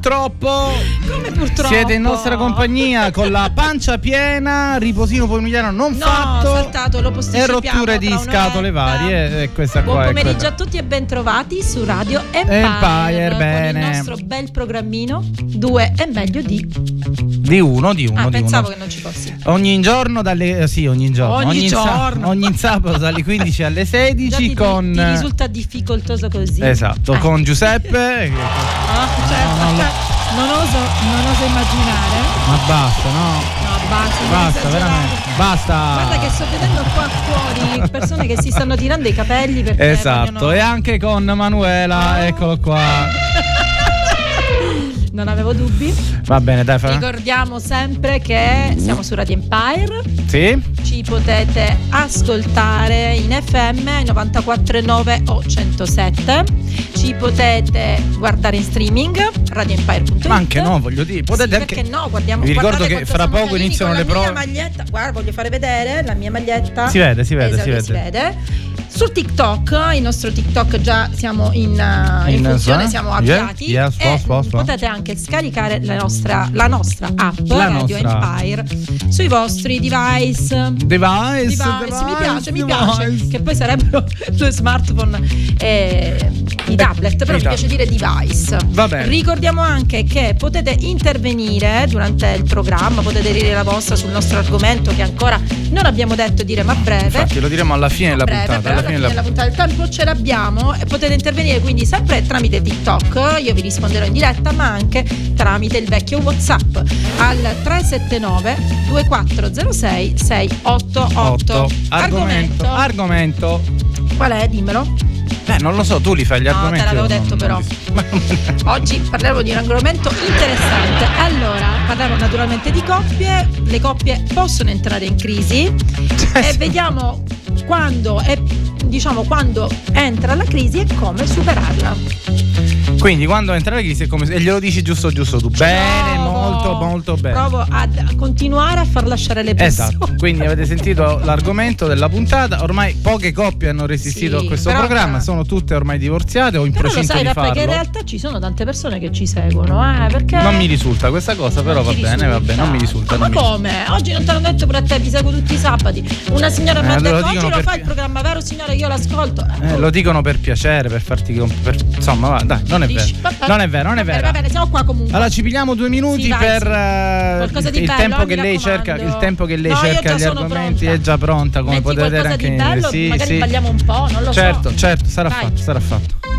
purtroppo. Come purtroppo? Siete in nostra compagnia con la pancia piena, riposino pomeridiano non no, fatto. saltato, lo e rotture di scatole varie. E questa Buon qua pomeriggio quella. a tutti e bentrovati su Radio Empire. Empire, bene. il nostro bel programmino. Due è meglio di. Di uno, di uno, Ah, di pensavo uno. che non ci fossi. Ogni giorno dalle eh, sì, ogni giorno. Ogni sa- giorno. ogni sabato dalle 15 alle 16 Già ti, con ti risulta difficoltoso così. Esatto, Eh. con Giuseppe. che- Ah, certo, No, no, no. non, oso, non oso immaginare. Ma basta, no? No, basta. Basta, veramente. Basta. Guarda che sto vedendo qua fuori persone che si stanno tirando i capelli perché Esatto, vogliono- e anche con Manuela, eccolo qua. non avevo dubbi. Va bene, dai, fa. Ricordiamo sempre che siamo su Radio Empire, Sì? ci potete ascoltare in FM 94.9 o 107, ci potete guardare in streaming radioempire.it. Ma anche no, voglio dire, potete Sì, anche perché no, guardiamo Vi ricordo che fra poco iniziano le la mia prove. maglietta. Guarda, voglio fare vedere la mia maglietta. Si vede, si vede, Esatto, si vede. Su TikTok, il nostro TikTok già siamo in, uh, in In, funzione, eh? siamo Yeah, avviati yes, e posso, posso. potete anche scaricare la nostra, la nostra app La Radio nostra. Empire sui vostri device. Device, Device, device, mi piace, mi device. piace. Che poi sarebbero due smartphone e i tablet, però mi piace dire device. Va bene. Ricordiamo anche che potete intervenire durante il programma, potete dire la vostra sul nostro argomento che ancora non abbiamo detto dire ma breve. Infatti lo diremo alla fine della breve, alla fine della della puntata del tempo ce l'abbiamo e potete intervenire quindi sempre tramite TikTok, io vi risponderò in diretta, ma anche tramite il vecchio WhatsApp al 379 2406 688. Otto. Argomento, argomento. Qual è? Dimmelo. Eh, non lo so, tu li fai gli No, te argomenti. l'avevo io non- detto, però. Oggi parleremo di un argomento interessante. Allora, parliamo naturalmente di coppie. Le coppie possono entrare in crisi e vediamo quando è diciamo quando entra la crisi e come superarla. Quindi quando entra la crisi come e glielo dici giusto giusto tu. Bene, Provo- molto molto bene. Provo a continuare a far lasciare le persone. Esatto, quindi avete sentito l'argomento della puntata, ormai poche coppie hanno resistito Sì, a questo però- programma, sono tutte ormai divorziate o in Però procinto sai, di farlo. che in realtà ci sono tante persone che ci seguono, eh, perché Non mi risulta questa cosa, però va ti bene, risulta. va bene, non mi risulta. Ma non mi come? Oggi non te l'ho detto pure a te, vi seguo tutti i sabati. Una signora mi Eh, ha lo detto oggi lo per- fa il programma, vero signore? Io l'ascolto. Eh, lo dicono per piacere, per farti per- insomma, va, dai, non è Dici, vero. Non è vero, non è vero. Va bene, siamo qua comunque. Allora ci pigliamo due minuti Sì, vai, per sì. di il, bello, tempo eh, che lei cerca, il tempo che lei No, cerca gli argomenti pronta. è già pronta, come Metti potete vedere anche di bello, sì, magari sì. un po', non lo Certo, so. certo, sarà Vai. fatto, sarà fatto.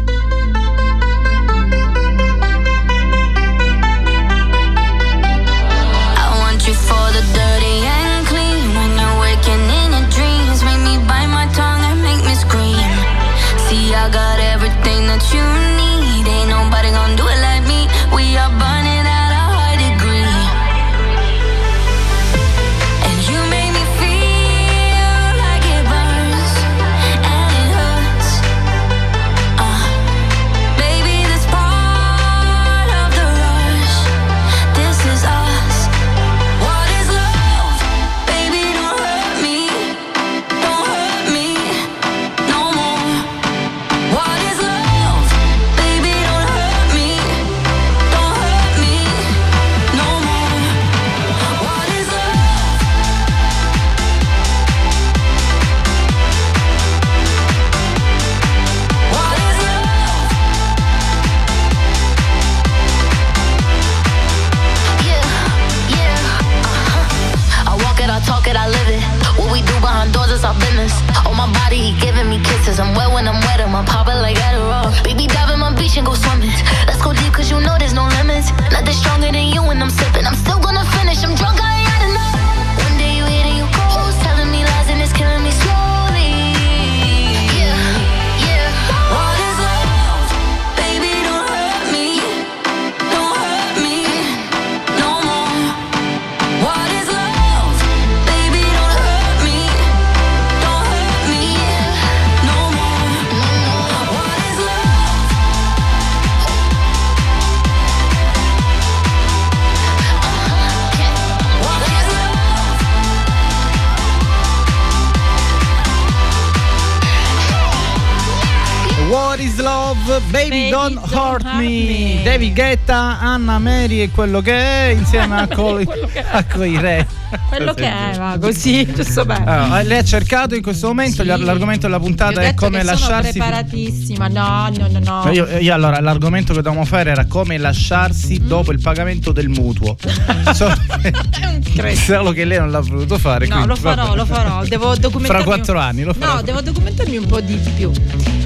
Anna Mary e quello che è insieme a, Col- Quello che è. a coi re. Quello che è, va così, giusto bene. Allora, lei ha cercato in questo momento Sì. l'argomento della puntata è come che lasciarsi. Sono preparatissima, no, no, no, no. Io, io allora l'argomento che dovevamo fare era come lasciarsi dopo il pagamento del mutuo. So- È. Solo che lei non l'ha voluto fare. No, quindi, lo farò, vabbè. lo farò. Devo documentarmi. Fra quattro anni lo farò. No, devo documentarmi un po' di più.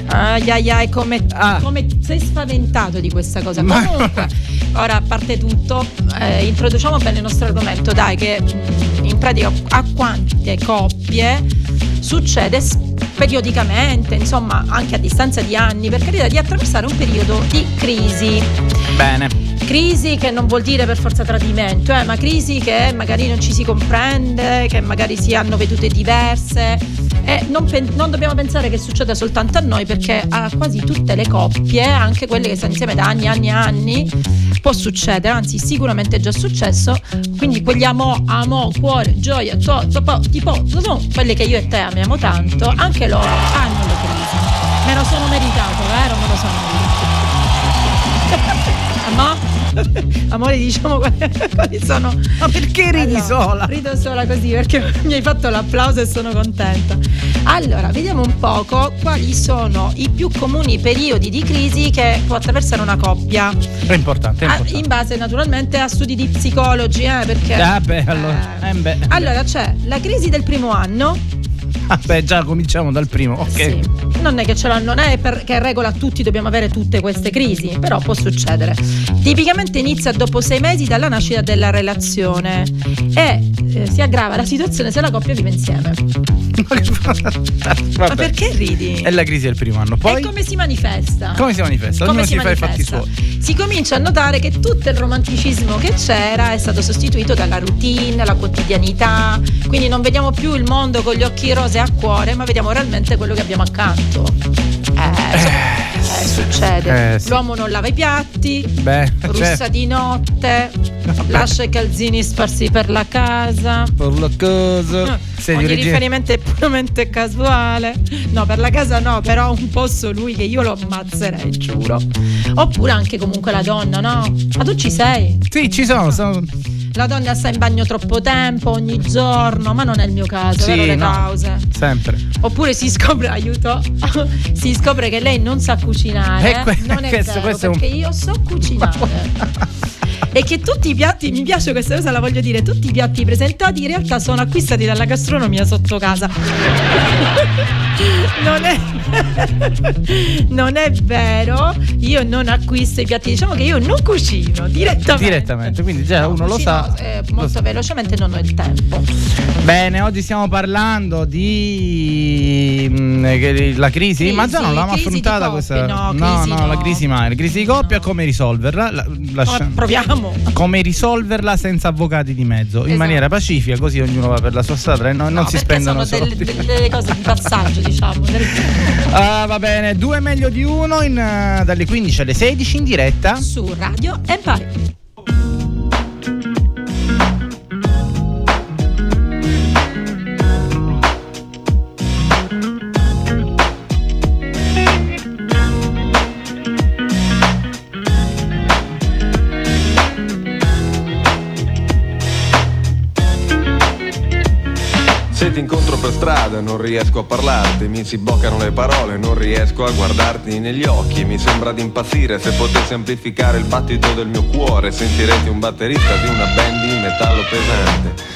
Ai ai ai, come, Ah. come sei spaventato di questa cosa. Ma- Comunque, ora parte tutto, eh, introduciamo bene il nostro argomento. Dai, che mh, in pratica a quante coppie succede periodicamente, insomma, anche a distanza di anni, per carità, di attraversare un periodo di crisi. Bene. Crisi che non vuol dire per forza tradimento, eh, ma crisi che magari non ci si comprende, che magari si hanno vedute diverse. E non, non dobbiamo pensare che succeda soltanto a noi, perché a quasi tutte le coppie, anche quelle che stanno insieme da anni, anni e anni, può succedere, anzi, sicuramente è già successo. Quindi quegli amo, amo, cuore, gioia, to, to, tipo, sono quelle che io e te amiamo tanto, anche loro hanno le crisi. Me lo sono meritato, vero? Me lo sono meritato. Ma amore, diciamo quali, sono. Ma perché ridi Allora, sola? Rido sola così perché mi hai fatto l'applauso e sono contenta. Allora, vediamo un poco quali sono i più comuni periodi di crisi che può attraversare una coppia. È importante, è Ah, importante. in base naturalmente a studi di psicologi, eh, perché. Ah, beh, allora, Eh. eh, beh. Allora, c'è la crisi del primo anno. Ah, beh, già cominciamo dal primo. Ok. Sì. Non è che ce l'ha, non è per, che regola tutti dobbiamo avere tutte queste crisi, però può succedere. Tipicamente inizia dopo sei mesi dalla nascita della relazione e eh, si aggrava la situazione se la coppia vive insieme. Ma perché ridi? È la crisi del primo anno. Poi e come si manifesta? come si manifesta? Come Ognuno si si, fa i fatti manifesta? suoi. Si comincia a notare che tutto il romanticismo che c'era è stato sostituito dalla routine, la quotidianità, quindi non vediamo più il mondo con gli occhi rose a cuore, ma vediamo realmente quello che abbiamo accanto. Eh, so- eh, succede. Eh, sì. L'uomo non lava i piatti, Beh, russa cioè, di notte, lascia i calzini sparsi per la casa. per la cosa. Sei di Ogni riferimento è puramente casuale. No, per la casa no, però un posto lui che io lo ammazzerei, giuro. Oppure anche comunque la donna, no? Ma tu ci sei? Sì, ci sono. sono... La donna sta in bagno troppo tempo, ogni giorno, ma non è il mio caso, Sì, vero le no. cause. Sempre. Oppure si scopre, aiuto, si scopre che lei non sa cucinare. Eh, que- non è questo- vero, questo è un- perché io so cucinare. E che tutti i piatti, mi piace questa cosa, la voglio dire, tutti i piatti presentati in realtà sono acquistati dalla gastronomia sotto casa. Non è, non è vero, io non acquisto i piatti, diciamo che io non cucino direttamente. Direttamente, quindi già No, uno lo sa. eh, lo molto sa. velocemente non ho il tempo. Bene, oggi stiamo parlando di mm, che- la crisi, Crisi, ma già non di affrontata questa no, no, crisi no, la no. crisi mai, la crisi di coppia No. come risolverla? La- lascia- proviamo. come risolverla senza avvocati di mezzo, in Esatto. maniera pacifica, così ognuno va per la sua strada e no- non No, si spendono sono soldi. delle, delle cose di passaggio, diciamo. Ah, va bene, due meglio di uno in, eh, dalle 15 alle 16 in diretta. Su Radio Empire. Ti incontro per strada non riesco a parlarti, mi si bloccano le parole, non riesco a guardarti negli occhi, mi sembra di impazzire se potessi amplificare il battito del mio cuore, sentiresti un batterista di una band di metallo pesante.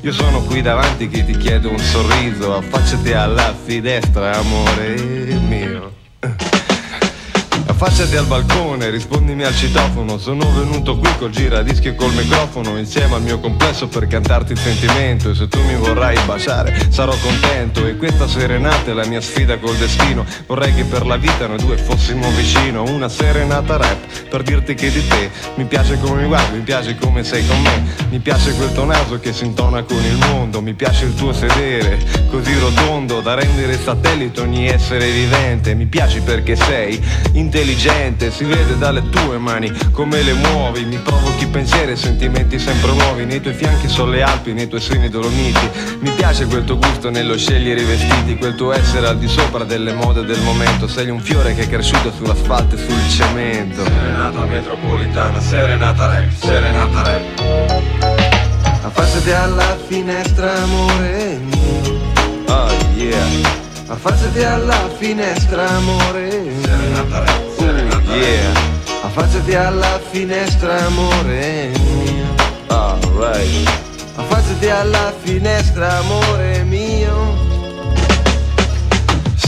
Io sono qui davanti che ti chiedo un sorriso, affacciati alla finestra, amore. Affacciati al balcone, rispondimi al citofono. Sono venuto qui col giradischi e col microfono Insieme al mio complesso per cantarti il sentimento. E se tu mi vorrai baciare sarò contento. E questa serenata è la mia sfida col destino. Vorrei che per la vita noi due fossimo vicino. Una serenata rap per dirti che di te Mi piace come mi guardi, mi piace come sei con me. Mi piace quel tuo naso che si intona con il mondo Mi piace il tuo sedere così rotondo Da rendere satellite ogni essere vivente. Mi piaci perché sei intelligente intelligente, si vede dalle tue mani come le muovi, mi provochi pensieri e sentimenti sempre nuovi, nei tuoi fianchi sono le Alpi, nei tuoi seni dolomiti, mi piace quel tuo gusto nello scegliere i vestiti, quel tuo essere al di sopra delle mode del momento, sei un fiore che è cresciuto sull'asfalto e sul cemento. Serenata metropolitana, serenata rap, serenata rap. Affacciati alla finestra amore mio Affacciati alla finestra amore Serenata Yeah. Affacciati alla finestra, amore mio. Alright. Affacciati alla finestra, amore mio.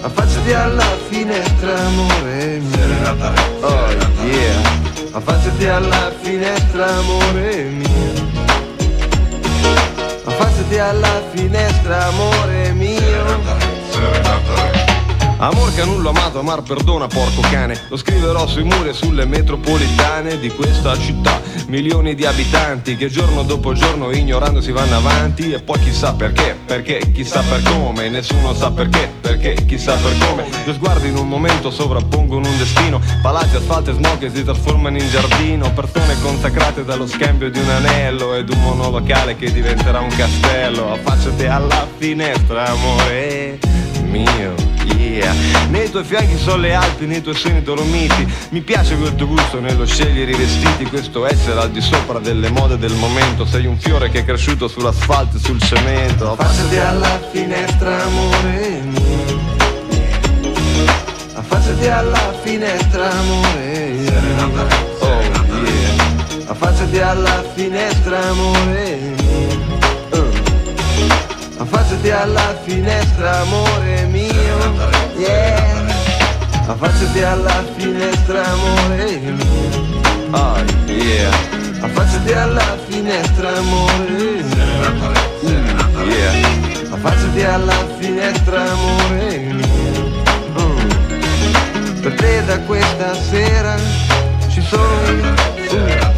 Affacciati alla finestra, amore mio. Oh yeah. Affacciati alla finestra, amore mio. Affacciati alla finestra, amore mio. Amor che nullo amato, amar perdona porco cane. Lo scriverò sui muri e sulle metropolitane di questa città. Milioni di abitanti che giorno dopo giorno ignorando si vanno avanti. E poi chissà perché, perché, chissà per come. Nessuno sa perché, perché, chissà per come. Due sguardi in un momento sovrappongono un destino. Palazzi, asfalto e smog si trasformano in giardino. Persone consacrate dallo scambio di un anello Ed un monolocale che diventerà un castello. Affacciati alla finestra, amore mio yeah Nei tuoi fianchi sono le Alpi, nei tuoi seni dolomiti. Mi piace quel tuo gusto nello scegliere i vestiti Questo essere al di sopra delle mode del momento. Sei un fiore che è cresciuto sull'asfalto e sul cemento. Affacciati alla finestra amore mio. Affacciati alla finestra amore mio. Oh yeah Affacciati alla finestra amore mio. Affacciati alla finestra amore mio Yeah. Affacciati alla finestra amore mio Oh yeah. Affacciati alla finestra amore mio Yeah. Affacciati alla finestra amore mio mm. Per te da questa sera ci sono io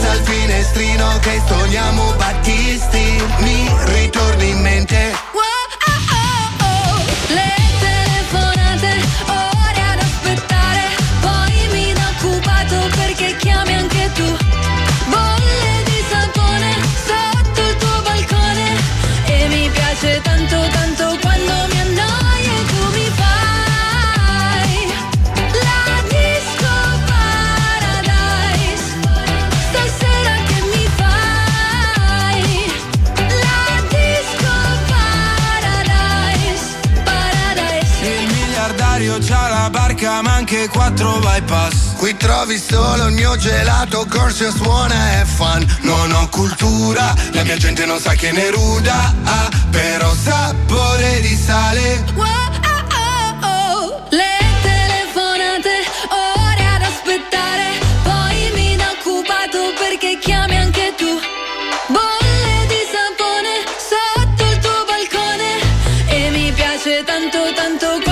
dal finestrino che sogniamo Battisti. Mi ritorni in mente anche quattro bypass. Qui trovi solo il mio gelato, corso suona e fan. Non ho cultura, la mia gente non sa che ne ruda ah, Però sapore di sale. Oh, oh, oh. Le telefonate, ore ad aspettare, poi mi da occupato perché chiami anche tu. Bolle di sapone sotto il tuo balcone. E mi piace tanto tanto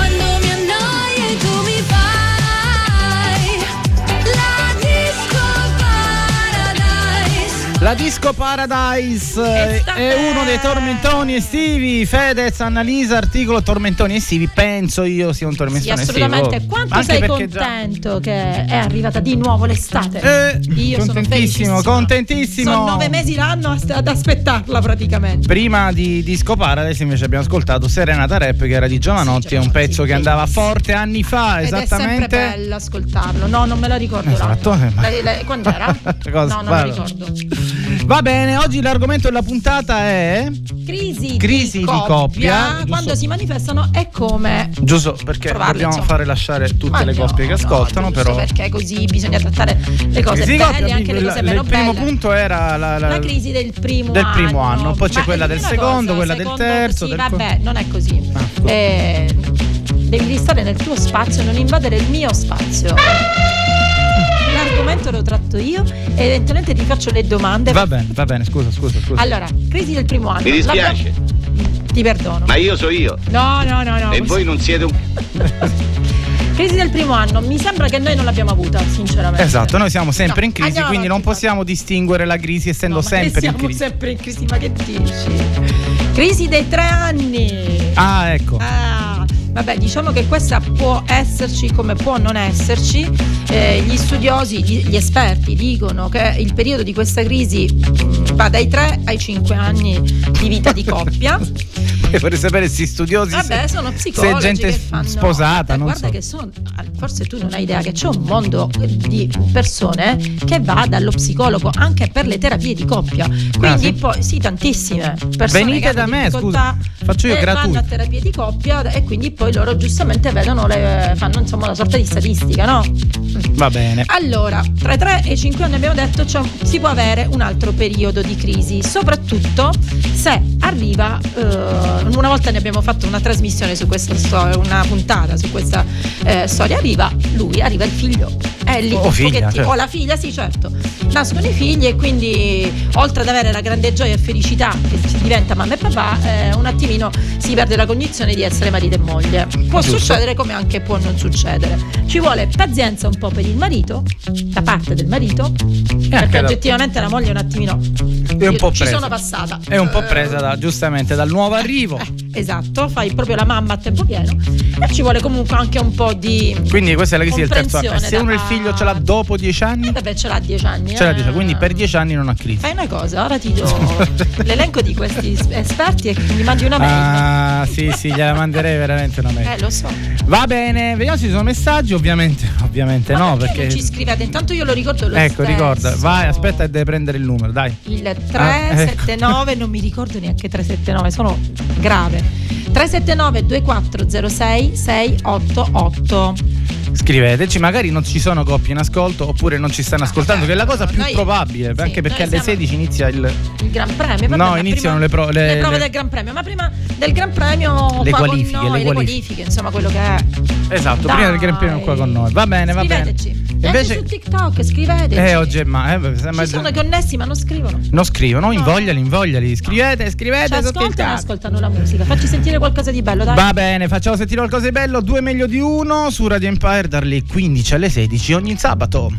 La Disco Paradise eh, è uno dei tormentoni estivi. Fedez, Annalisa, articolo tormentoni estivi. Penso io sia un Sì, tormentone assolutamente. estivo. Quanto Anche sei perché già- contento che è arrivata di nuovo l'estate? Eh, Io sono contentissimo, felicissima. contentissimo. Sono nove mesi l'anno ad aspettarla praticamente. Prima di Disco Paradise invece abbiamo ascoltato Serenata Rap che era di Giovanotti, Sì, è un pezzo che andava forte anni fa, Ed è sempre esattamente. bello ascoltarlo. No, non me la ricordo. Esatto. La- la- quando era? No, non Guarda. mi ricordo. Va bene, oggi l'argomento della puntata è Crisi, Crisi di coppia, coppia, quando si manifestano è come giusto perché Trovarle, dobbiamo insomma. fare lasciare tutte Ma le no, coppie che no, ascoltano, però perché così bisogna trattare le cose Crisi belle coppia, e anche le il- cose il meno primo belle. punto era la, la- La crisi del primo del anno. primo anno, poi c'è Ma quella del secondo, cosa, quella del secondo- terzo, Sì, del- vabbè, non è così. Ah, scusa. Eh, devi ristare nel tuo spazio, non invadere il mio spazio. L'argomento lo tratto io e eventualmente ti faccio le domande. Va bene, va bene, scusa, scusa, scusa. Allora, crisi del primo anno. Mi dispiace, L'abbiamo- Ti perdono. ma io so io. No, no, no, no. E voi non siete un. Crisi del primo anno, mi sembra che noi non l'abbiamo avuta, sinceramente. Esatto, noi siamo sempre No, in crisi, quindi non possiamo distinguere la crisi essendo No, sempre in siamo crisi. sempre in crisi, ma che dici? Crisi dei tre anni. Ah, ecco. Ah, vabbè, diciamo che questa può esserci come può non esserci. Eh, gli studiosi, gli, gli esperti dicono che il periodo di questa crisi mh, va dai 3 ai 5 anni di vita di coppia. Vorrei sapere se studiosi Vabbè, se- sono se psicologi è gente fanno sposata, Eh, guarda so. che sono forse tu non hai idea che c'è un mondo di persone che va dallo psicologo anche per le terapie di coppia. Quindi Ah, sì? poi sì, tantissime persone Venite da me, scusa, faccio io eh, gratuito. vanno a terapie di coppia e quindi poi loro giustamente vedono le, fanno insomma una sorta di statistica, no? Va bene. Allora, tra i 3 e i 5 anni abbiamo detto un- si può avere un altro periodo di crisi, soprattutto se arriva, eh, una volta ne abbiamo fatto una trasmissione su questa storia, una puntata su questa eh, storia, arriva lui, arriva il figlio. È lì O un figlia, certo. o la figlia, sì certo. Nascono i figli e quindi oltre ad avere la grande gioia e felicità che si diventa mamma e papà, eh, un attimino si perde la cognizione di essere marito e moglie. Può Giusto. succedere come anche può non succedere. Ci vuole pazienza un po' per il marito, da parte del marito, perché anche da- oggettivamente la moglie è un attimino È un po' ci presa. sono passata. È un po' presa da- giustamente dal nuovo arrivo. Eh, esatto, fai proprio la mamma a tempo pieno e ci vuole comunque anche un po' di Quindi questa è la crisi del terzo anno. E se uno da il figlio ce l'ha dopo dieci anni? Eh, vabbè, ce l'ha 10 anni. Ce l'ha eh. dieci, quindi per dieci anni non ha crisi. Fai una cosa, ora ti do l'elenco di questi es- esperti e mi mandi una mail. Ah, sì, sì, gliela manderei veramente una mail. Eh, lo so. Va bene, vediamo se ci sono messaggi. Ovviamente, ovviamente Ma no, perché perché. non ci scrivete? Intanto io lo ricordo lo Ecco, stesso. ricorda, vai, aspetta deve prendere il numero, dai. Il Ah, ecco. 379, non mi ricordo neanche 379, sono grave. 379 2406 688. Scriveteci, magari non ci sono coppie in ascolto oppure non ci stanno ascoltando, che è la cosa no, più noi- probabile, sì, anche perché alle siamo- 16 inizia il. Il Gran Premio. vabbè, No, iniziano le pro- le- prove le- del Gran Premio, ma prima del Gran Premio Le qua qualifiche, con noi, qualifiche. qualifiche, insomma, quello che è. Esatto, Dai. prima del Gran Premio qua con noi. Va bene, va bene. Scriveteci. Invece. Anche su TikTok, scriveteci. Eh, oggi è ma. Eh, Ci sono connessi, ma non scrivono. Non scrivono, invogliali, invogliali. Scrivete, Ci scrivete. il ascoltano ascoltano la musica. Facci sentire qualcosa di bello, dai. Va bene, facciamo sentire qualcosa di bello. Due meglio di uno su Radio Empire dalle 15 alle 16 ogni sabato.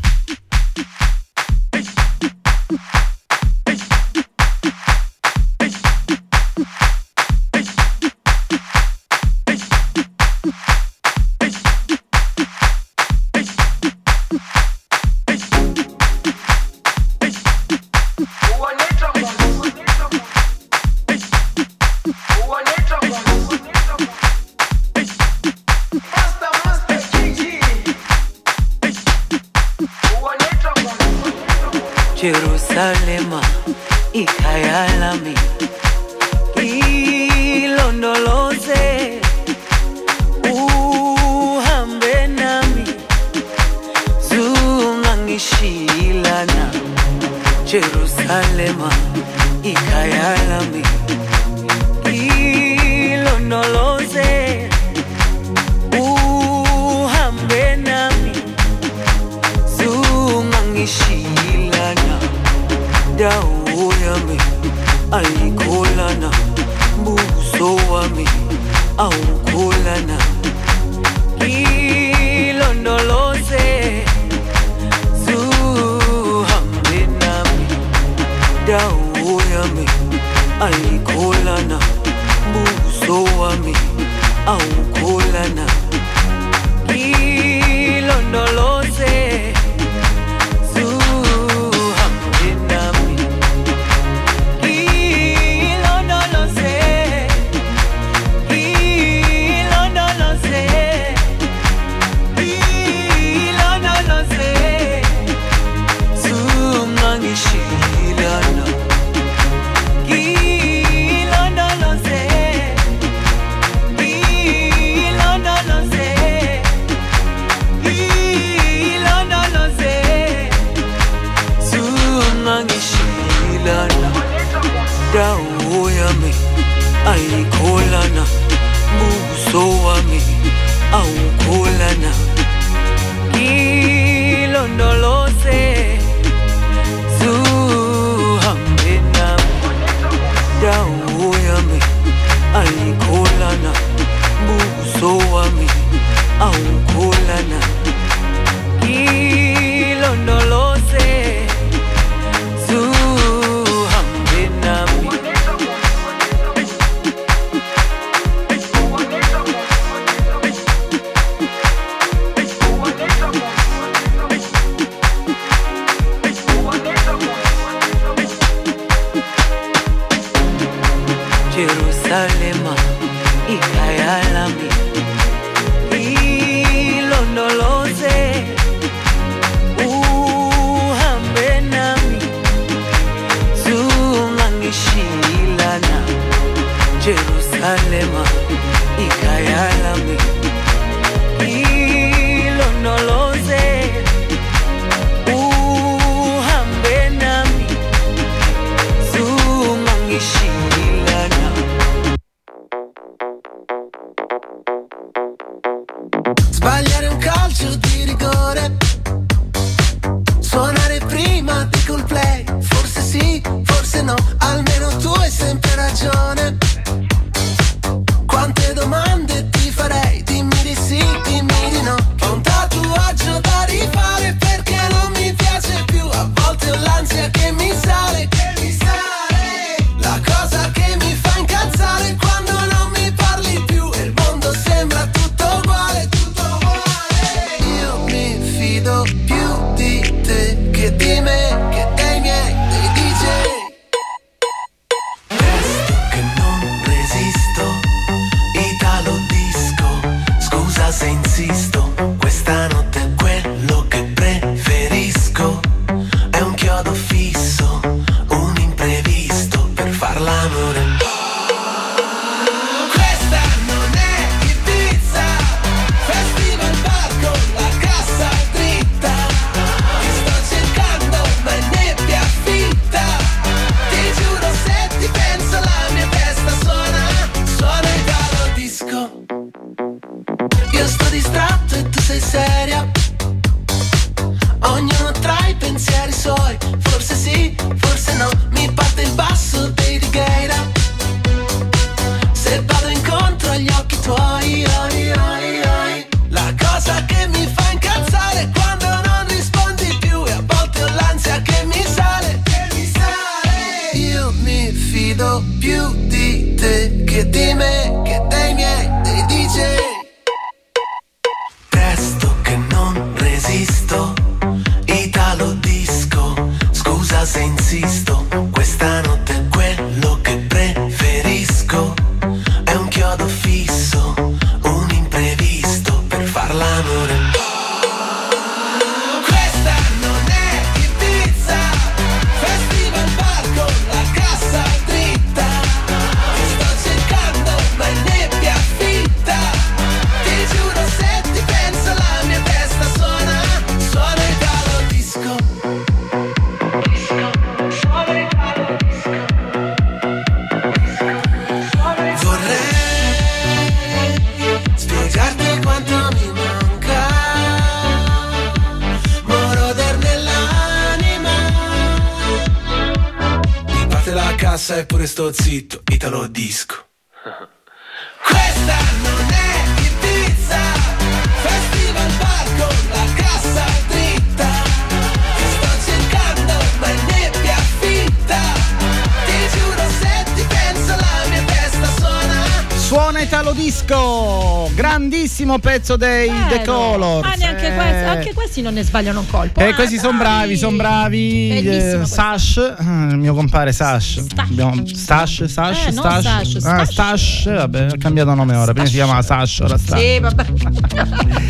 più di te che di me, che dei miei, dei DJ. Grandissimo pezzo dei The Bello. Colors. Ah, neanche Eh. questi, anche questi non ne sbagliano un colpo. Eh, Ah, questi sono bravi, sono bravi. Eh. Sash, eh, il mio compare Sash. Stash. Abbiamo- Stash, Sash, Eh, Stash. Sash, Ah. Stash, vabbè, ha cambiato nome ora. Prima si chiamava Sash, ora Stash. Sì, vabbè.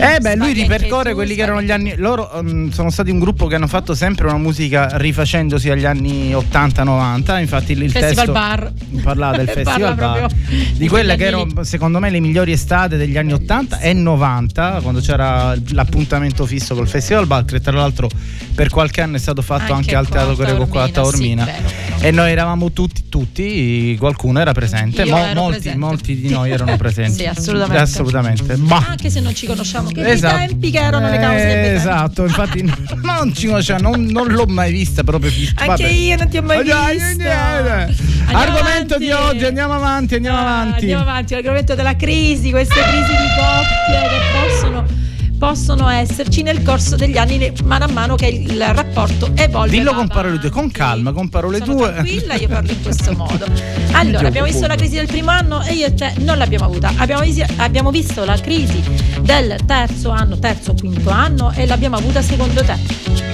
Eh beh, lui ripercorre quelli che erano gli anni. Loro mm, sono stati un gruppo che hanno fatto sempre una musica rifacendosi agli anni 80-90. Infatti il, il Festival testo bar. parla del festival Parla bar. Di quelle che erano secondo me le migliori estate degli anni 80 e 90, quando c'era l'appuntamento fisso col Festival Bar, che tra l'altro per qualche anno è stato fatto Anche anche, al Teatro Greco qua a Taormina, sì. E noi eravamo tutti, tutti, qualcuno era presente, ero molti, presente. molti di noi erano presenti. Sì, assolutamente. Assolutamente. Ma Anche se non ci conosciamo, che Esatto. i tempi che erano le cause del Eh. Esatto, infatti non, ci conosciamo, non, non l'ho mai vista proprio vista. Anche Vabbè. io non ti ho mai dai, visto. niente. Andiamo Argomento avanti. di oggi, andiamo avanti, andiamo Ah, avanti. Andiamo avanti, l'argomento della crisi, queste crisi di coppie che possono, possono esserci nel corso degli anni, mano a mano che il rapporto evolve. Dillo con parole tue, con calma, con parole Sono tue. Tranquilla, io parlo in questo modo. Allora, abbiamo visto la crisi del primo anno e io e te non l'abbiamo avuta. Abbiamo, visi- abbiamo visto la crisi del terzo anno, terzo quinto anno e l'abbiamo avuta secondo te?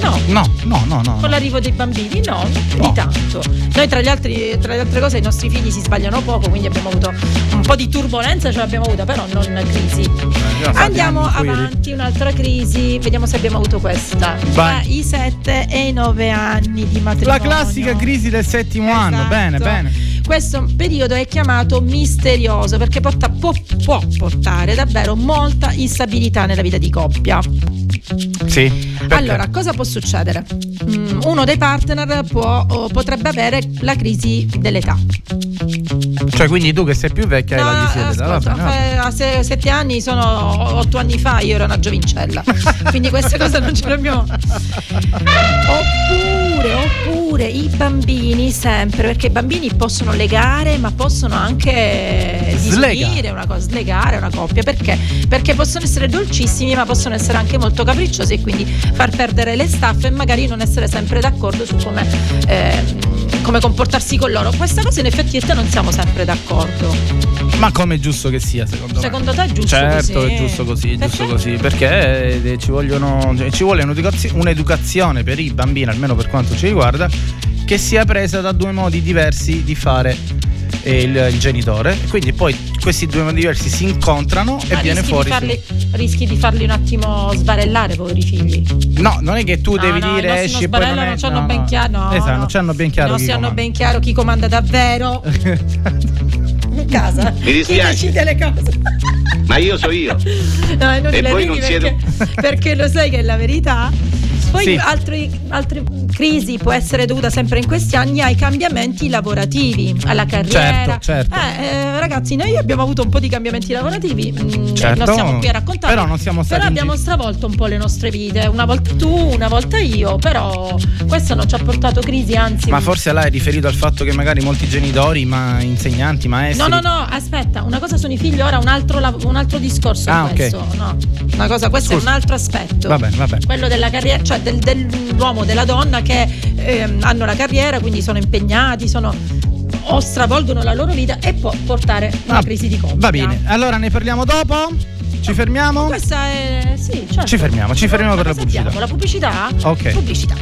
No. No, no, no, no. Con l'arrivo dei bambini, no, No. di tanto. Noi tra, gli altri, tra le altre cose i nostri figli si sbagliano poco, quindi abbiamo avuto un po' di turbolenza, ce l'abbiamo avuta, però non crisi. Fatto Andiamo avanti, un'altra crisi, vediamo se abbiamo avuto questa. Tra i 7 e i 9 anni di matrimonio. La classica crisi del settimo anno, Esatto. bene, bene. Questo periodo è chiamato misterioso perché porta- può, può portare davvero molta instabilità nella vita di coppia. Sì. perché? Allora, cosa può succedere? Mm, uno dei partner può, potrebbe avere la crisi dell'età. Cioè, quindi tu che sei più vecchia hai No, la crisi dell'età, va bene, va bene. eh, a se- sette anni sono otto anni fa, io ero una giovincella. Quindi queste cose non ce le abbiamo. Oppure, oppure i bambini sempre, perché i bambini possono legare, ma possono anche disunire una cosa, slegare una coppia. Perché? Perché possono essere dolcissimi, ma possono essere anche molto capricciosi e quindi far perdere le staffe e magari non essere sempre d'accordo su come. ehm, come comportarsi con loro. Questa cosa in effetti e te non siamo sempre d'accordo. Ma come è giusto che sia, secondo me? Secondo te è giusto Certo, così? è giusto così, è giusto così, perché eh, ci, vogliono, cioè, ci vuole un'educazione per i bambini, almeno per quanto ci riguarda, che sia presa da due modi diversi di fare eh, il, il genitore. Quindi poi questi due modi diversi si incontrano e Ma viene rischi fuori. Di farli, rischi di farli un attimo sbarellare, poveri figli. No, non è che tu No, devi no, dire esci non e poi non, è, non c'hanno no, ben chiaro. No, Esatto, no. non c'hanno ben chiaro Non chi si hanno comanda. ben chiaro chi comanda davvero in casa. Mi dispiace. Chi decide le cose. Ma io so io. No, è inutile E voi non siete- perché, perché lo sai che è la verità. Poi Sì. altri- altre crisi può essere dovuta sempre in questi anni ai cambiamenti lavorativi, alla carriera. Certo, certo. Eh, eh, ragazzi, noi abbiamo avuto un po' di cambiamenti lavorativi, mm, Certo. non siamo qui a raccontare. Però non siamo stati Però abbiamo giro. stravolto un po' le nostre vite, una volta tu, una volta io, però questo non ci ha portato crisi, anzi Ma forse là è riferito al fatto che magari molti genitori, ma insegnanti, maestri. No, no, no, aspetta, una cosa sono i figli, ora un altro, lav- un altro discorso. Ah, ok. questo, no. Una cosa, questo Scusa. è un altro aspetto. Va bene, va bene. Quello della carriera, cioè del- dell'uomo, della donna che ehm, hanno la carriera, quindi sono impegnati, sono o stravolgono la loro vita e può portare a una Ah, crisi di coppia. Va bene, allora ne parliamo dopo? Ci fermiamo? Questa è. Sì, certo. Ci fermiamo, ci fermiamo per la pubblicità. La pubblicità? Ok. Pubblicità.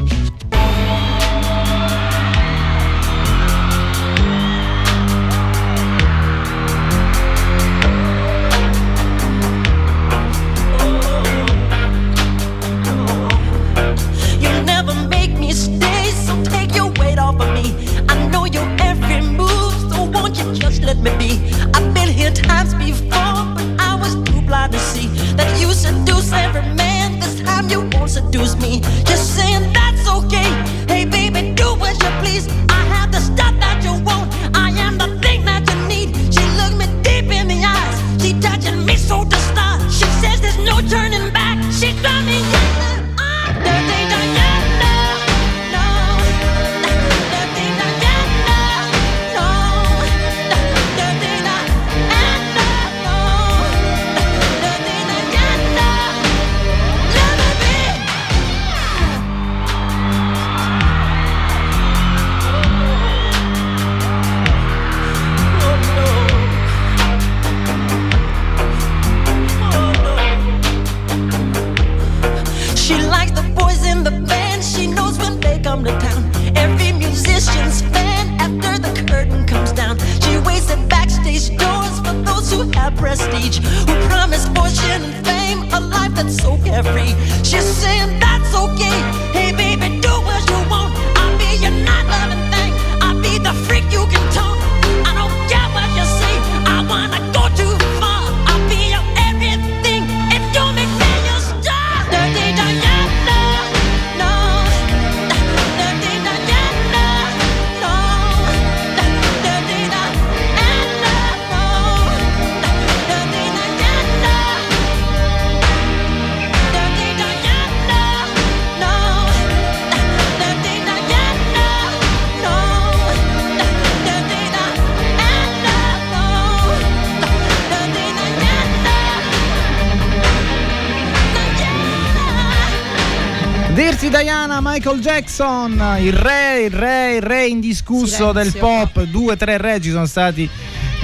Diana, Michael Jackson, il re, il re, il re indiscusso del Silenzio. pop. Due, tre re ci sono stati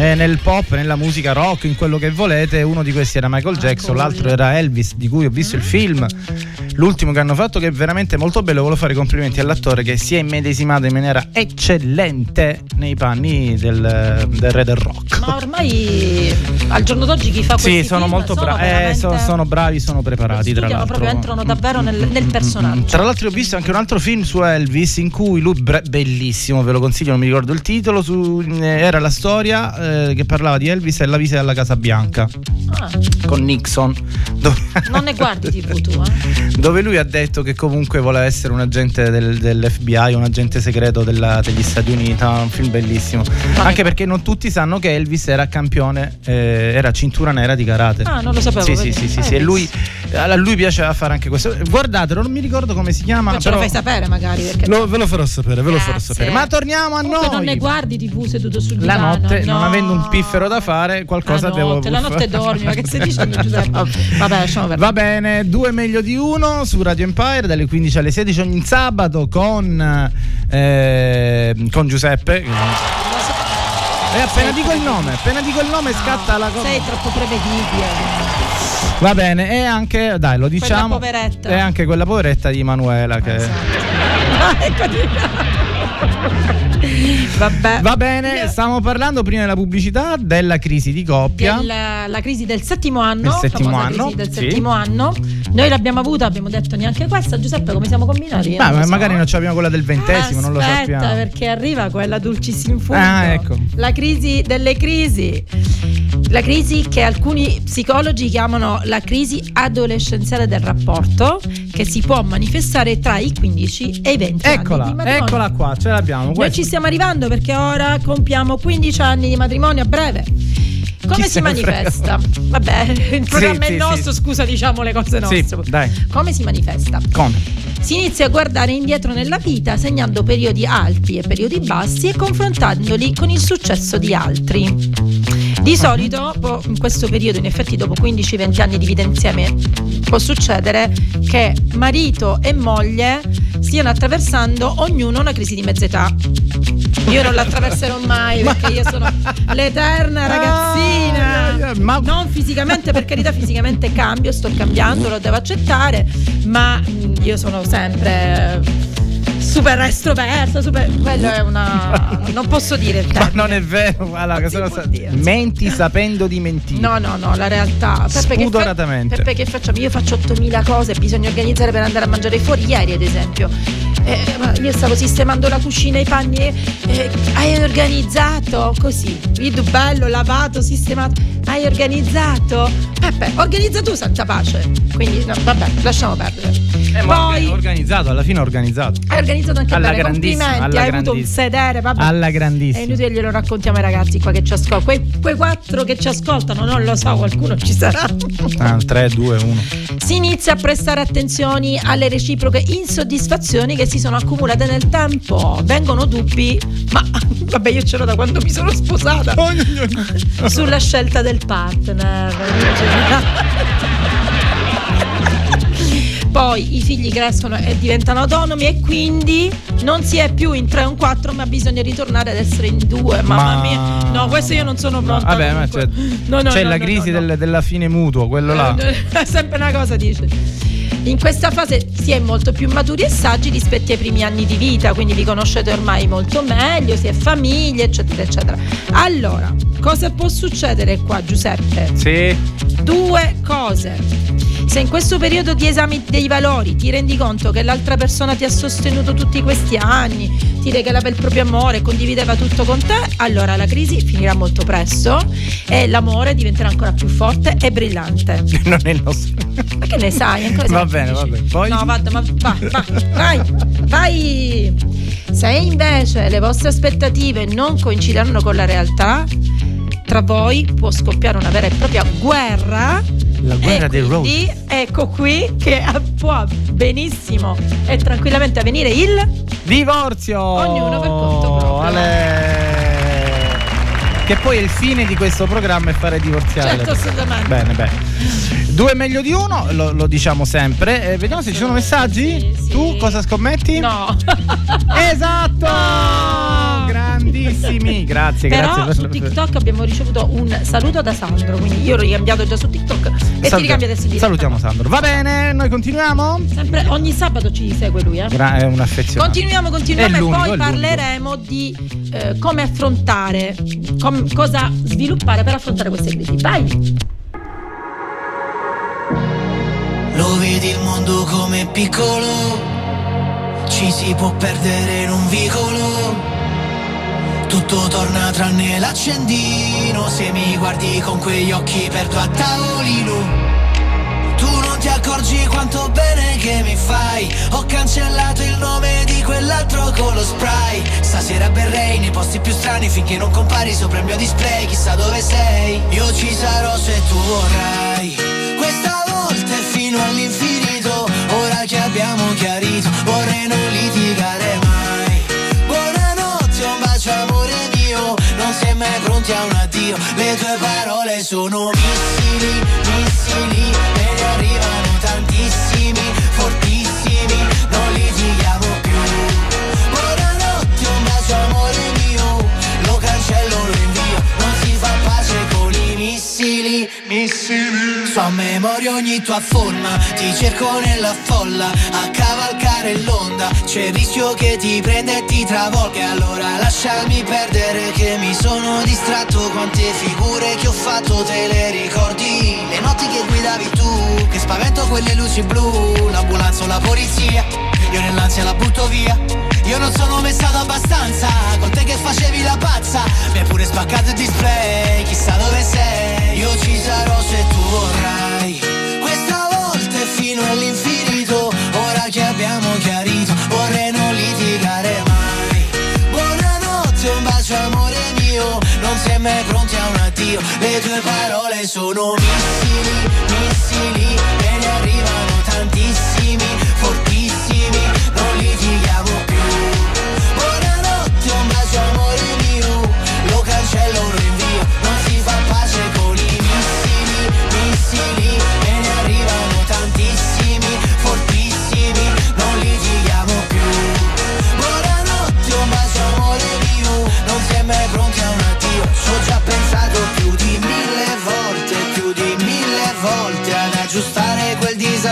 eh, nel pop, nella musica rock, in quello che volete. Uno di questi era Michael Jackson, l'altro era Elvis, di cui ho visto il film. L'ultimo che hanno fatto, che è veramente molto bello. Volevo fare i complimenti all'attore che si è immedesimato in maniera eccellente nei panni del, del re del rock. Ma ormai al giorno d'oggi chi fa questi Sì, sono film molto bravi. veramente- sono, sono bravi, sono preparati. Tra l'altro. proprio, entrano davvero nel, nel personaggio. Tra l'altro ho visto anche un altro film su Elvis in cui lui, bellissimo, ve lo consiglio, non mi ricordo il titolo, su- eh, era la storia eh, che parlava di Elvis e la visita alla Casa Bianca Ah, con Nixon, dove, non ne guardi TV tu, eh? dove lui ha detto che comunque voleva essere un agente del- dell'FBI, un agente segreto della- degli Stati Uniti, Ah, un film bellissimo. Anche perché non tutti sanno che Elvis era campione, eh, era cintura nera di karate. Ah, non lo sapevo, Sì, sì, sì, sì, sì, e lui? A lui piaceva fare anche questo. Guardatelo, non mi ricordo come si chiama, ce però lo fai sapere magari perché Lo- ve lo farò sapere, ve lo farò sapere. Ma torniamo a Comunque noi. non ne guardi TV seduto sul la divano. notte, no. non avendo un piffero da fare, qualcosa la devo notte, La notte dormi, ma che stai dicendo Giuseppe? Vabbè, lasciamo perdere. Va bene, due meglio di uno su Radio Empire dalle 15 alle 16 ogni sabato con, eh, con Giuseppe. E appena dico il nome, appena dico il nome scatta la cosa. Sei troppo prevedibile. Va bene, e anche, dai, lo diciamo. poveretta. E anche quella poveretta di Manuela che... Ah, ecco Vabbè. Va bene, stiamo parlando prima della pubblicità della crisi di coppia. Della- la crisi del settimo anno, Del settimo anno, del sì. settimo anno. Noi l'abbiamo avuta, abbiamo detto neanche questa. Giuseppe, come siamo combinati? Ma, non so. magari non abbiamo quella del ventesimo, non lo Aspetta, sappiamo. perché arriva quella dulcis in fondo. Ah, ecco. La crisi delle crisi. La crisi che alcuni psicologi chiamano la crisi adolescenziale del rapporto, che si può manifestare tra i 15 e i 20 anni di Eccola, eccola qua, ce l'abbiamo. Noi questa. ci stiamo arrivando perché ora compiamo 15 anni di matrimonio a breve. Come Chi si manifesta? Vabbè, il programma sì, è nostro, sì. scusa, diciamo le cose Sì, nostre. dai. Come si manifesta? Come? Si inizia a guardare indietro nella vita, segnando periodi alti e periodi bassi e confrontandoli con il successo di altri. Di solito, po- in questo periodo, in effetti dopo 15-20 anni di vita insieme, può succedere che marito e moglie stiano attraversando ognuno una crisi di mezza età. Io non l'attraverserò mai perché io sono l'eterna ragazzina. Ah, ma- Non fisicamente, per carità, fisicamente cambio, sto cambiando, lo devo accettare, ma mh, io sono sempre super estroversa, super... quello è una... non posso dire il Ma termine. non è vero. Allora, Non sa- dire. Menti sapendo di mentire. No, no, no, la realtà. Peppe, che fa- Spudoratamente. Peppe, che facciamo? Io faccio 8000 cose, bisogna organizzare per andare a mangiare fuori. Ieri, ad esempio, eh, ma io stavo sistemando la cucina, i panni. eh, hai organizzato così? Vedo bello, lavato, sistemato. Hai organizzato? Peppe, organizza tu, santa pace. Quindi, no, vabbè, lasciamo perdere. Eh, Poi. ho organizzato, alla fine ho organizzato. Hai organizzato anche Alla bene, grandissima, complimenti, alla hai avuto un sedere, vabbè. Alla grandissima. È inutile glielo raccontiamo ai ragazzi qua che ci ascoltano. Quei, quei quattro che ci ascoltano, non lo so, qualcuno ci sarà. Ah, 3, 2, 1. Si inizia a prestare attenzioni alle reciproche insoddisfazioni che si sono accumulate nel tempo. Vengono dubbi, ma vabbè, io c'ero da quando mi sono sposata. Sulla scelta del partner. Poi i figli crescono e diventano autonomi e quindi non si è più in 3 o in 4 ma bisogna ritornare ad essere in 2 mamma Ma- mia no questo io non sono pronta Vabbè, ma c'è, No, no, c'è no, la crisi del- della fine mutuo, quello là. Eh, sempre una cosa dice. In questa fase si è molto più maturi e saggi rispetto ai primi anni di vita, quindi vi conoscete ormai molto meglio, si è famiglia, eccetera, eccetera. Allora, cosa può succedere qua, Giuseppe? Sì. Due cose. Se in questo periodo di esami dei valori ti rendi conto che l'altra persona ti ha sostenuto tutti questi anni, ti regalava il proprio amore, condivideva tutto con te, allora la crisi finirà molto presto e l'amore diventerà ancora più forte e brillante. Non è il nostro. Ma che ne sai? Ancora Va bene, va bene. Poi? No, vada, ma va, va, vai, vai. Se invece le vostre aspettative non coincideranno con la realtà, tra voi può scoppiare una vera e propria guerra. La guerra dei quindi rose. ecco qui che può benissimo e tranquillamente avvenire il Divorzio! Ognuno per conto proprio. Ale. Che poi è il fine di questo programma è fare divorziare. Certo, assolutamente. Bene, bene. Due meglio di uno, lo, lo diciamo sempre. Eh, vediamo se ci sono messaggi. Sì, sì. Tu cosa scommetti? No. Esatto! No! Grandissimi, grazie, Però grazie su TikTok abbiamo ricevuto un saluto da Sandro, quindi io l'ho ricambiato già su TikTok e ti Salutiamo- ricambio adesso di Salutiamo Sandro. Va bene, noi continuiamo. Sempre ogni sabato ci segue lui, eh. Gra- è un affezionato. Continuiamo, continuiamo e poi parleremo di eh, come affrontare, com- cosa sviluppare per affrontare queste crisi. Vai! Lo vedi il mondo come piccolo, ci si può perdere in un vicolo. Tutto torna tranne l'accendino, se mi guardi con quegli occhi perdo a tavolino. Tu non ti accorgi quanto bene che mi fai. Ho cancellato il nome di quell'altro con lo spray. Stasera berrei nei posti più strani Finché non compari sopra il mio display. Chissà dove sei Io ci sarò se tu vorrai. Questa volta è fino all'infinito Ora che abbiamo chiarito addio Le tue parole sono missili, missili missili So a memoria ogni tua forma Ti cerco nella folla A cavalcare l'onda C'è il rischio che ti prenda e ti travolga. Allora lasciami perdere che mi sono distratto Quante figure che ho fatto te le ricordi? Le notti che guidavi tu Che spavento quelle luci blu L'ambulanza o la polizia Io nell'ansia la butto via. Io non sono messato abbastanza Con te che facevi la pazza Mi hai pure spaccato il display Chissà dove sei parole sono missili, missili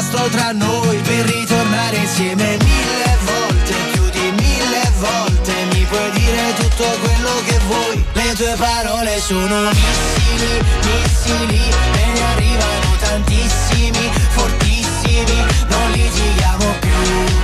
disastro tra noi Per ritornare insieme mille volte Più di mille volte Mi puoi dire tutto quello che vuoi. Le tue parole sono missili, missili E ne arrivano tantissimi, fortissimi Non litighiamo più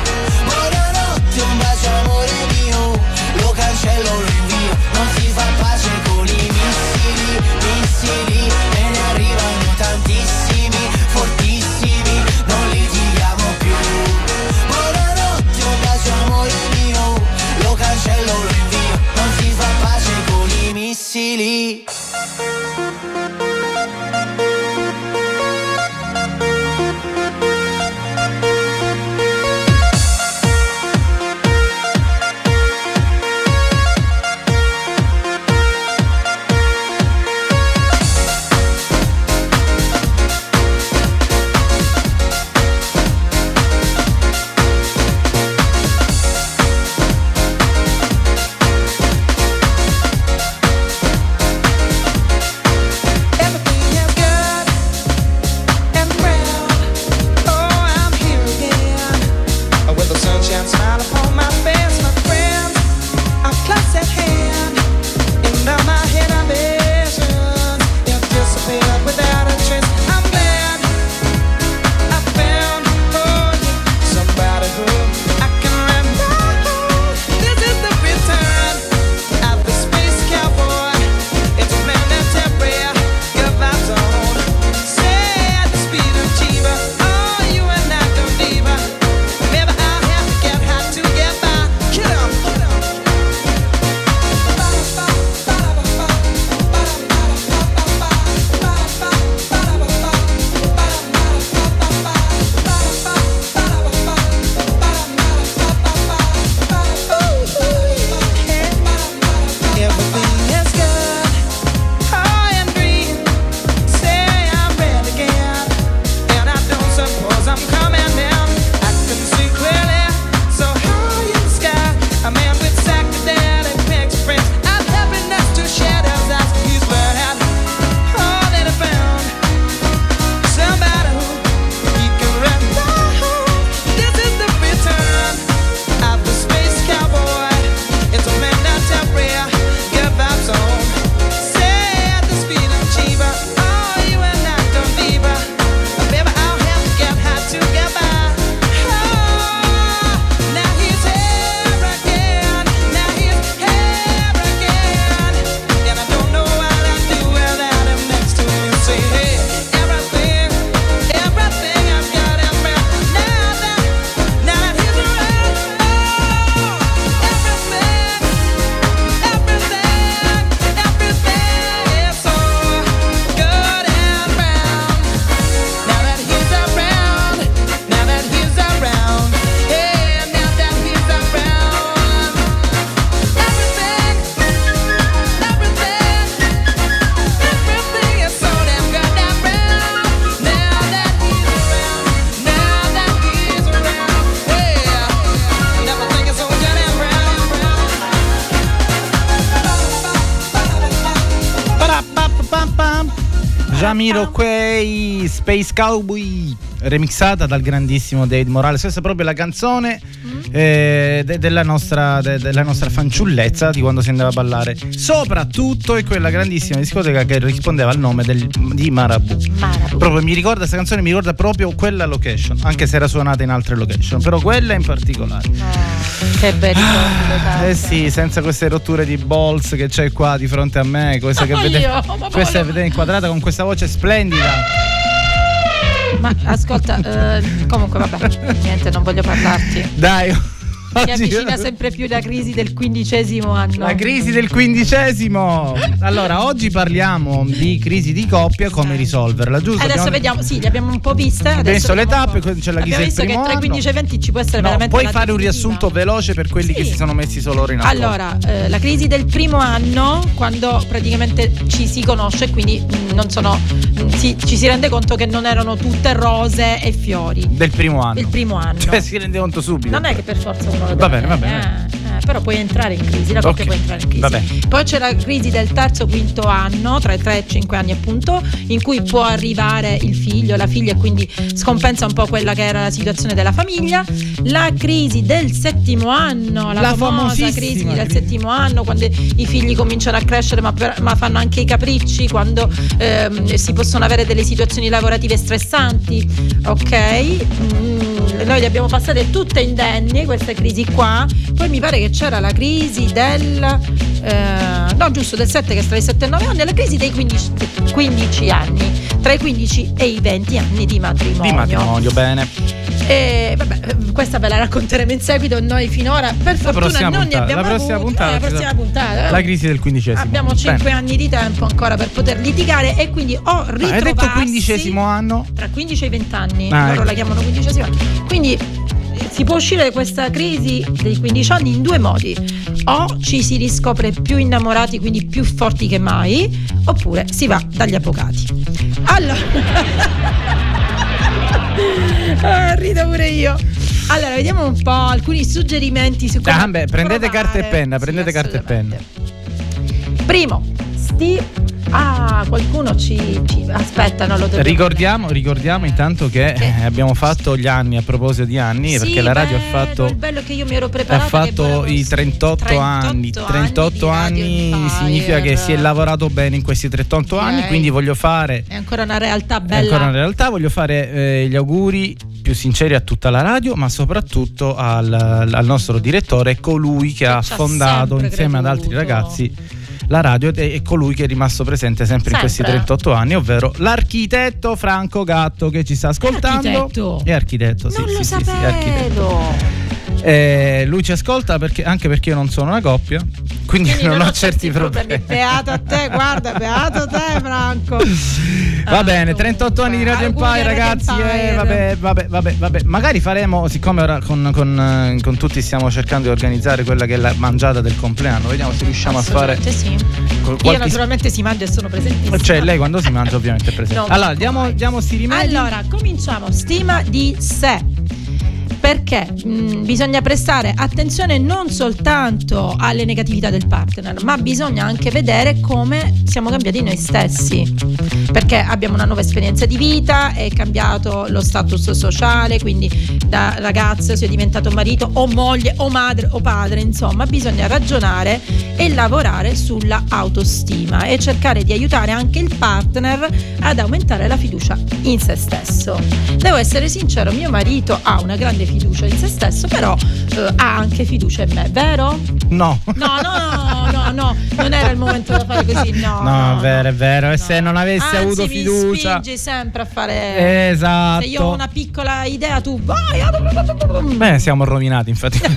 Jamiroquai Space Cowboy remixata dal grandissimo David Morales. Questa è proprio la canzone Mm. eh, de- della, nostra, de- della nostra fanciullezza di quando si andava a ballare. Soprattutto è quella grandissima discoteca che rispondeva al nome del- di Marabu Marabu. proprio mi ricorda questa canzone mi ricorda proprio quella location anche se era suonata in altre location però quella in particolare. Oh, che bel ricordo. eh sì, senza queste rotture di balls che c'è qua di fronte a me, questa che Ma vedete, io, questa voglio- vedete inquadrata con questa voce splendida. Ma ascolta, eh, comunque vabbè, niente, non voglio parlarti. Dai. Oggi- avvicina sempre più la crisi del quindicesimo anno. La crisi del quindicesimo. Allora, oggi parliamo di crisi di coppia, come risolverla, giusto? Adesso Abbiamo- vediamo, sì, le abbiamo un po' viste. Adesso le tappe, c'è la crisi Abbiamo del visto che tra i anno. 15 e i 20 ci può essere No, veramente puoi fare un riassunto veloce per quelli che Sì. si sono messi solo ora in ascolto. Allora, eh, la crisi del primo anno, quando praticamente ci si conosce, quindi mh, non sono, mh, si- ci si rende conto che non erano tutte rose e fiori. del primo anno. Del primo anno. Cioè, si rende conto subito. Non è che per forza uno deve Va bene, va bene. eh, eh, però puoi entrare in crisi, la coppia Ok, può entrare in crisi. vabbè. Poi c'è la crisi del terzo, quinto anno, tra i 3 e i 5 anni appunto, in cui può arrivare il figlio, la figlia e quindi scompensa un po' quella che era la situazione della famiglia. La crisi del settimo anno, la, La famosa crisi del settimo anno, quando i figli cominciano a crescere ma, per- ma fanno anche i capricci, quando ehm, si possono avere delle situazioni lavorative stressanti, ok? Mm, noi le abbiamo passate tutte indenni queste crisi qua. Poi mi pare che c'era la crisi del eh, no, giusto, del 7 che sta i 7 e 9 anni, la crisi dei 15, 15 anni, tra i 15 e i 20 anni di matrimonio. Di matrimonio, bene. E vabbè, eh, questa ve la racconteremo in seguito. Noi finora, per La fortuna, non ne puntata. abbiamo La prossima avuti. puntata. Eh, la prossima puntata. eh. La crisi del quindicesimo. Abbiamo Bene. 5 anni di tempo ancora per poter litigare e quindi ho Ah, ritrovato Hai detto quindicesimo anno? tra 15 e i 20 anni, Ah, loro ecco. la chiamano quindicesimo anno. Quindi eh, si può uscire da questa crisi dei 15 anni in due modi. O ci si riscopre più innamorati, quindi più forti che mai, oppure si va dagli avvocati. Allora Ah, rido pure io. Allora, vediamo un po' alcuni suggerimenti su come Ah, beh, prendete provare. carta e penna, Sì, prendete carta e penna. Primo, sti Ah, qualcuno ci, ci- aspetta, non lo devo Ricordiamo, ricordiamo intanto che Che- eh, abbiamo fatto gli anni a proposito di anni Sì, perché la radio bello, ha fatto bello che io mi ero ha preparata che fatto i 38, anni. 38 anni, Radio significa che si è lavorato bene in questi 38 anni, Ok. quindi voglio fare È ancora una realtà è bella. ancora una realtà, voglio fare eh, gli auguri più sinceri a tutta la radio, ma soprattutto al, al nostro direttore, colui che, Che ha ha fondato insieme ad altri creduto. ragazzi la radio ed è, è colui che è rimasto presente sempre, in questi Sempre. 38 anni, ovvero l'architetto Franco Gatto che ci sta ascoltando. Architetto? È architetto, sì, non sì, lo sì, sì, è sapevo. Eh, lui ci ascolta perché- anche perché io non sono una coppia, quindi, Quindi non, ho certi problemi. Beato a te, guarda, beato a te, Franco. Va Ah, bene, comunque, 38 anni di Radio Empire, ragazzi. Empire. Eh, vabbè, vabbè, vabbè, vabbè. Magari faremo, siccome ora con, con, eh, con tutti stiamo cercando di organizzare quella che è la mangiata del compleanno, vediamo se riusciamo a fare. Sì. qual- Io qualche- naturalmente si mangia e sono presentissima. Cioè, lei quando si mangia, ovviamente è presente. Non allora, diamo, diamo sti rimedi. Allora, cominciamo. Stima di sé. Perché mh, bisogna prestare attenzione non soltanto alle negatività del partner, ma bisogna anche vedere come siamo cambiati noi stessi. Perché abbiamo una nuova esperienza di vita, è cambiato lo status sociale, quindi da ragazzo si è diventato marito o moglie o madre o padre, insomma, bisogna ragionare e lavorare sulla autostima e cercare di aiutare anche il partner ad aumentare la fiducia in se stesso. Devo essere sincero, mio marito ha una grande fiducia in se stesso, però eh, ha anche fiducia in me, vero? No. No, no, no, no, no, non era il momento da fare così, no. No, è vero, è vero. E no. se non avessi Anzi, avuto mi fiducia. spingi sempre a fare Esatto. Se io ho una piccola idea, tu vai. Beh, siamo rovinati, infatti.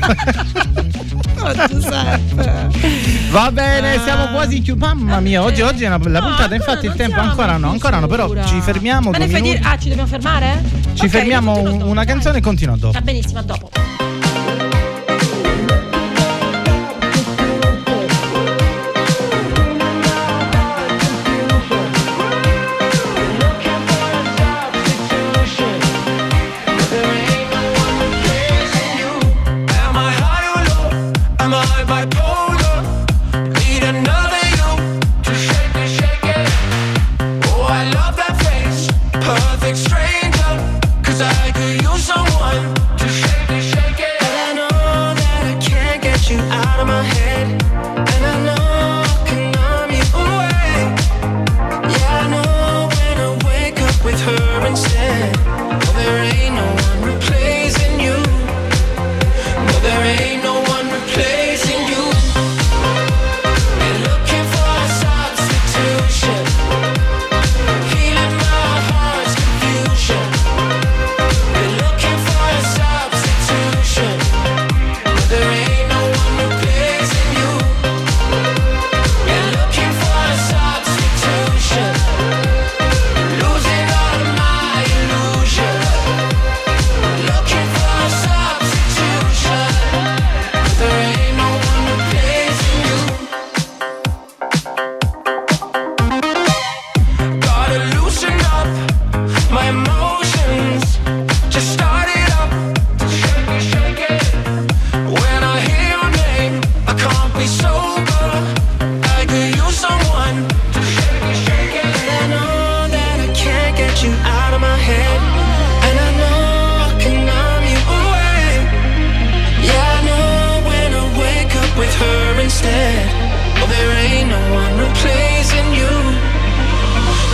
Va bene, Ah. siamo quasi chiusi. Mamma mia, oggi, oggi è una bella No, puntata. Infatti, il tempo ancora no, ancora no. Però ci fermiamo. Due ne fai dire? Ah, ci dobbiamo fermare? Ci Ok, fermiamo una canzone e continua dopo. Va benissimo, a dopo.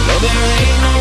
No, there ain't no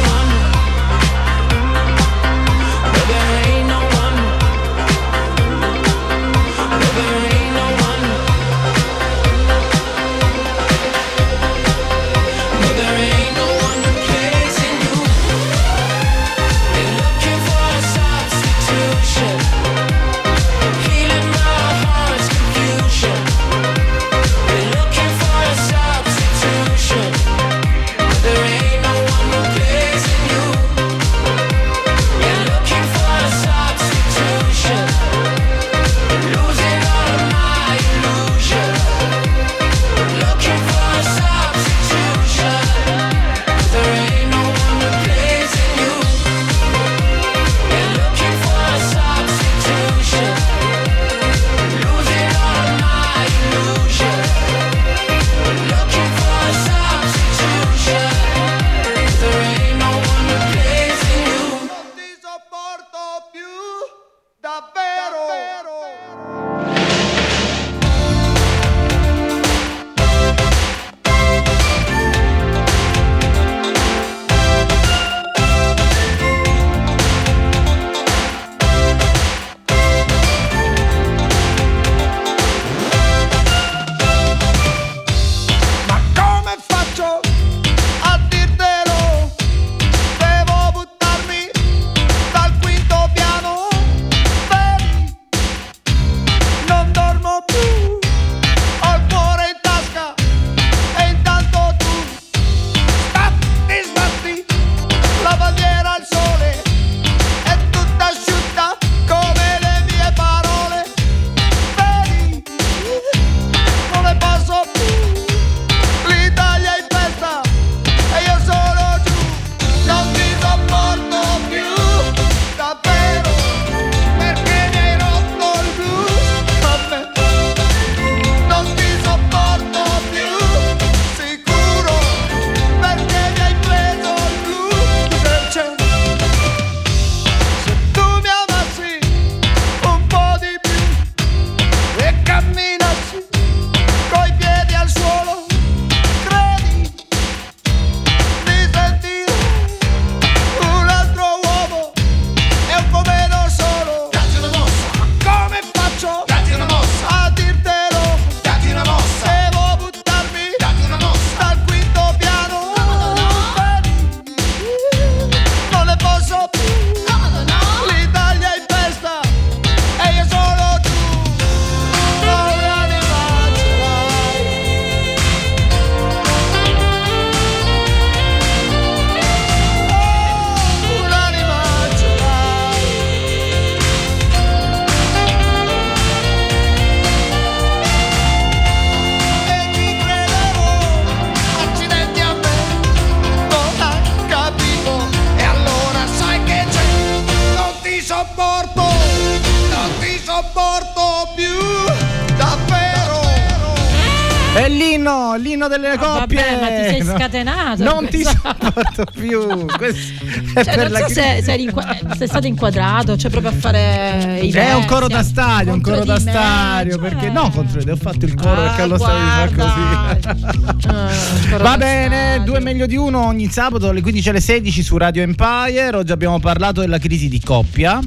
more. L'inno, l'inno delle Ah, coppie. vabbè, ma ti sei scatenato. Non ti sopporto più. Cioè, non so se, se inqua- se stato inquadrato, cioè proprio a fare i È un coro da stadio, un coro da stadio. cioè. Perché no, contro te, ho fatto il coro Ah, perché lo stavi di fare così. Ah, Va bene, stadio. due meglio di uno ogni sabato alle 15 alle 16 su Radio Empire. Oggi abbiamo parlato della crisi di coppia,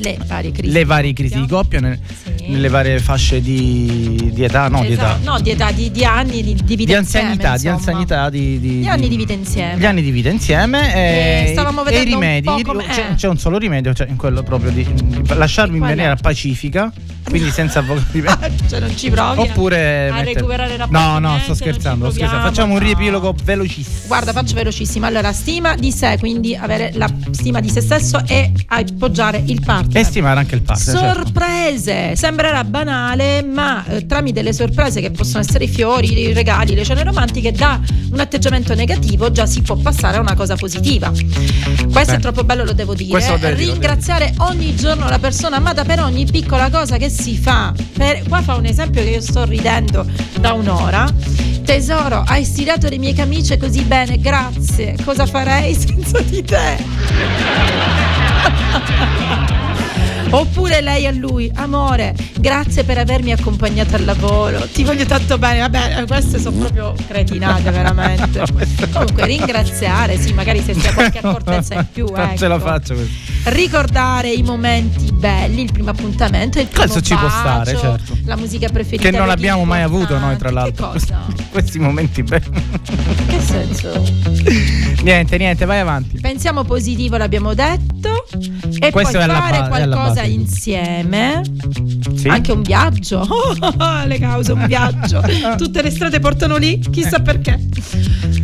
Le varie crisi. le varie crisi di coppia nel- Sì. nelle varie fasce di, di età, no, di età. Esatto, No, di età, di, di anni di, di vita Di anzianità, insieme, di anzianità, di, di- Gli anni di vita insieme. Gli anni di vita insieme E e, stavamo e i un rimedi. come- c'è, eh. c'è un solo rimedio, cioè in quello proprio di, lasciarmi in maniera pacifica, quindi senza avvocati. cioè non ci provi. Oppure a mettere- recuperare rapporti No, no, sto scherzando, scherzando. Facciamo un riepilogo velocissimo. Guarda, faccio velocissimo. Allora, stima di sé, quindi avere la stima di se stesso e appoggiare il partner. E stimare anche il partner. certo. Sorprese! Sembrerà banale, ma eh, tramite le sorprese che possono essere i fiori, i regali, le cene romantiche, da un atteggiamento negativo già si può passare a una cosa positiva. Questo Beh. è troppo bello, lo devo dire. Lo devi lo devi Ringraziare ogni giorno la persona amata per ogni piccola cosa che si fa. Per- qua fa un esempio che io sto ridendo da un'ora. Tesoro, hai stirato le mie camicie così bene, grazie. Cosa farei senza di te? Oppure lei a lui, amore, grazie per avermi accompagnato al lavoro, ti voglio tanto bene. Vabbè, queste sono proprio cretinate veramente. Comunque ringraziare, sì, magari se c'è qualche accortezza in più. Non ce la ecco. faccio. Ricordare i momenti belli, il primo appuntamento, il primo Questo ci può bacio, stare, certo. la musica preferita. Che non abbiamo mai avuto noi, tra l'altro. Che cosa? Questi momenti belli. Che senso? niente, niente, vai avanti. Pensiamo positivo, l'abbiamo detto. E Questo poi fare ba- qualcosa insieme. Sì. Anche un viaggio. Oh, le cause, un viaggio. Tutte le strade portano lì, chissà perché.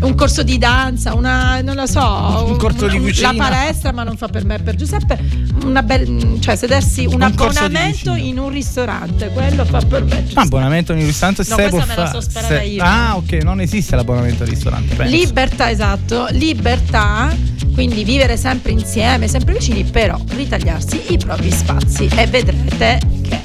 Un corso di danza, una, non lo so. Un corso di cucina. La palestra, ma non fa per me, per Giuseppe. Una bel, cioè, sedersi un, Un abbonamento in un ristorante, quello fa per me. Giuseppe. Abbonamento in un ristorante No, se può me sparare Se- io. Ah, ok, non esiste l'abbonamento al ristorante. penso. Libertà, esatto, libertà, quindi vivere sempre insieme, sempre vicini, però ritagliarsi i propri spazi e vedrete che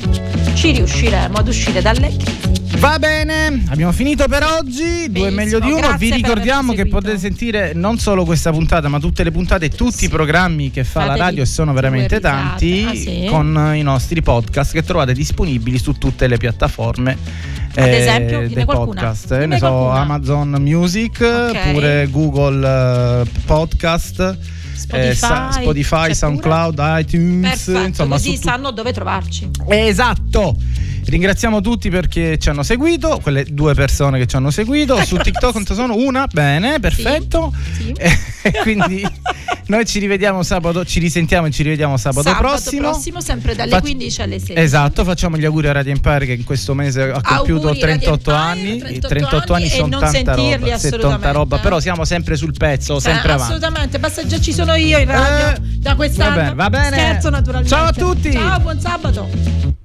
ci riusciremo ad uscire dalle crisi. Va bene, abbiamo finito per oggi. Due meglio di uno. Vi ricordiamo che potete sentire non solo questa puntata, ma tutte le puntate e tutti Sì. i programmi che fa la Fatevi radio e sono veramente tanti Ah, sì? con i nostri podcast che trovate disponibili su tutte le piattaforme. Ad eh, esempio, dei qualcuna. podcast, eh, ne so, qualcuna. Amazon Music, Ok. oppure Google eh, Podcast, Spotify, eh, sa- Spotify, pure? SoundCloud, iTunes, Perfetto, insomma, così tu- sanno dove trovarci. Esatto. Ringraziamo tutti perché ci hanno seguito, quelle due persone che ci hanno seguito. Su TikTok quanto sono? Una, bene, perfetto. Sì. E quindi noi ci rivediamo sabato, ci risentiamo e ci rivediamo sabato, prossimo. sempre dalle Fac- 15 alle 16. Esatto, facciamo gli auguri a Radio Empire che in questo mese ha compiuto Auguri, 38 Radio anni. Empire, I 38 38 anni anni sono non tanta roba, 70 assolutamente. roba, però siamo sempre sul pezzo, Cioè, sempre avanti. assolutamente, basta già ci sono io in radio Eh, da quest'anno. va bene, va bene. Scherzo naturalmente. Ciao a tutti. Ciao, buon sabato.